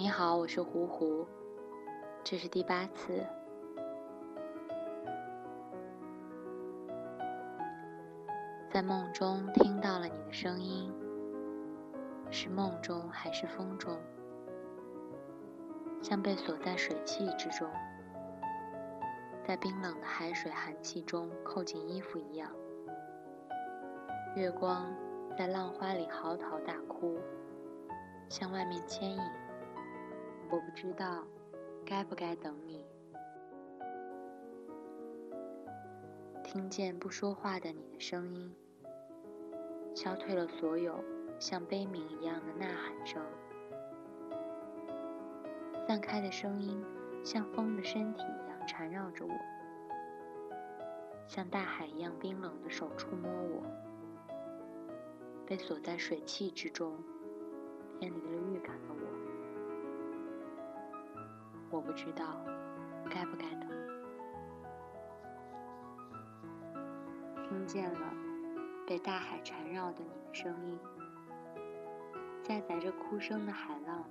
你好，我是胡胡，这是第八次。在梦中听到了你的声音，是梦中还是风中？像被锁在水汽之中，在冰冷的海水寒气中扣紧衣服一样。月光在浪花里嚎啕大哭，向外面牵引。我不知道该不该等你。听见不说话的你的声音，消退了所有像悲鸣一样的呐喊声。散开的声音像风的身体一样缠绕着我，像大海一样冰冷的手触摸我。被锁在水汽之中，偏离了预感的，我不知道该不该等。听见了被大海缠绕的你的声音，载载着哭声的海浪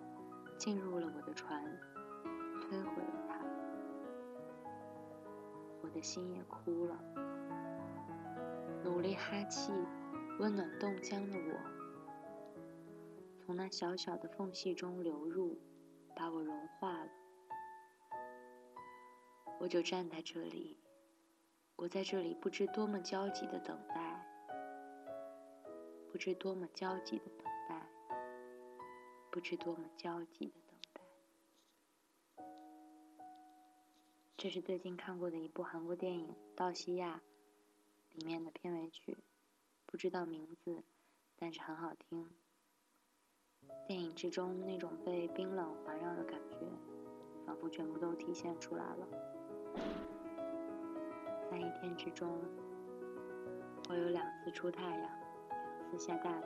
进入了我的船，摧毁了它。我的心也哭了，努力哈气，温暖冻僵的我，从那小小的缝隙中流入，把我融化了。我就站在这里。我在这里不知多么焦急的等待，不知多么焦急的等待，不知多么焦急的等待。这是最近看过的一部韩国电影《道西亚》里面的片尾曲，不知道名字，但是很好听。电影之中那种被冰冷环绕的感觉，仿佛全部都体现出来了。在一天之中，会有两次出太阳，两次下大雨。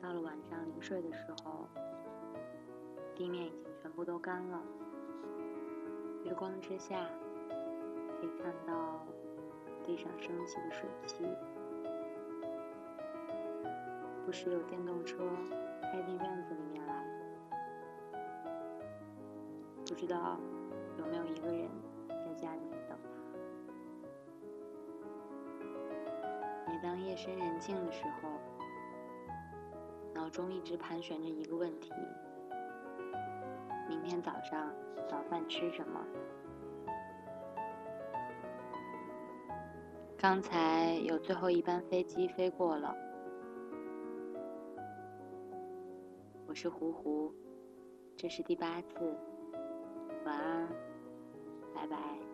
到了晚上临睡的时候，地面已经全部都干了。月光之下，可以看到地上升起的水汽。不时有电动车开进院子里面来，不知道有没有一个人在家里面。当夜深人静的时候，脑中一直盘旋着一个问题：明天早上早饭吃什么？刚才有最后一班飞机飞过了，我是胡胡，这是第八次，拜拜。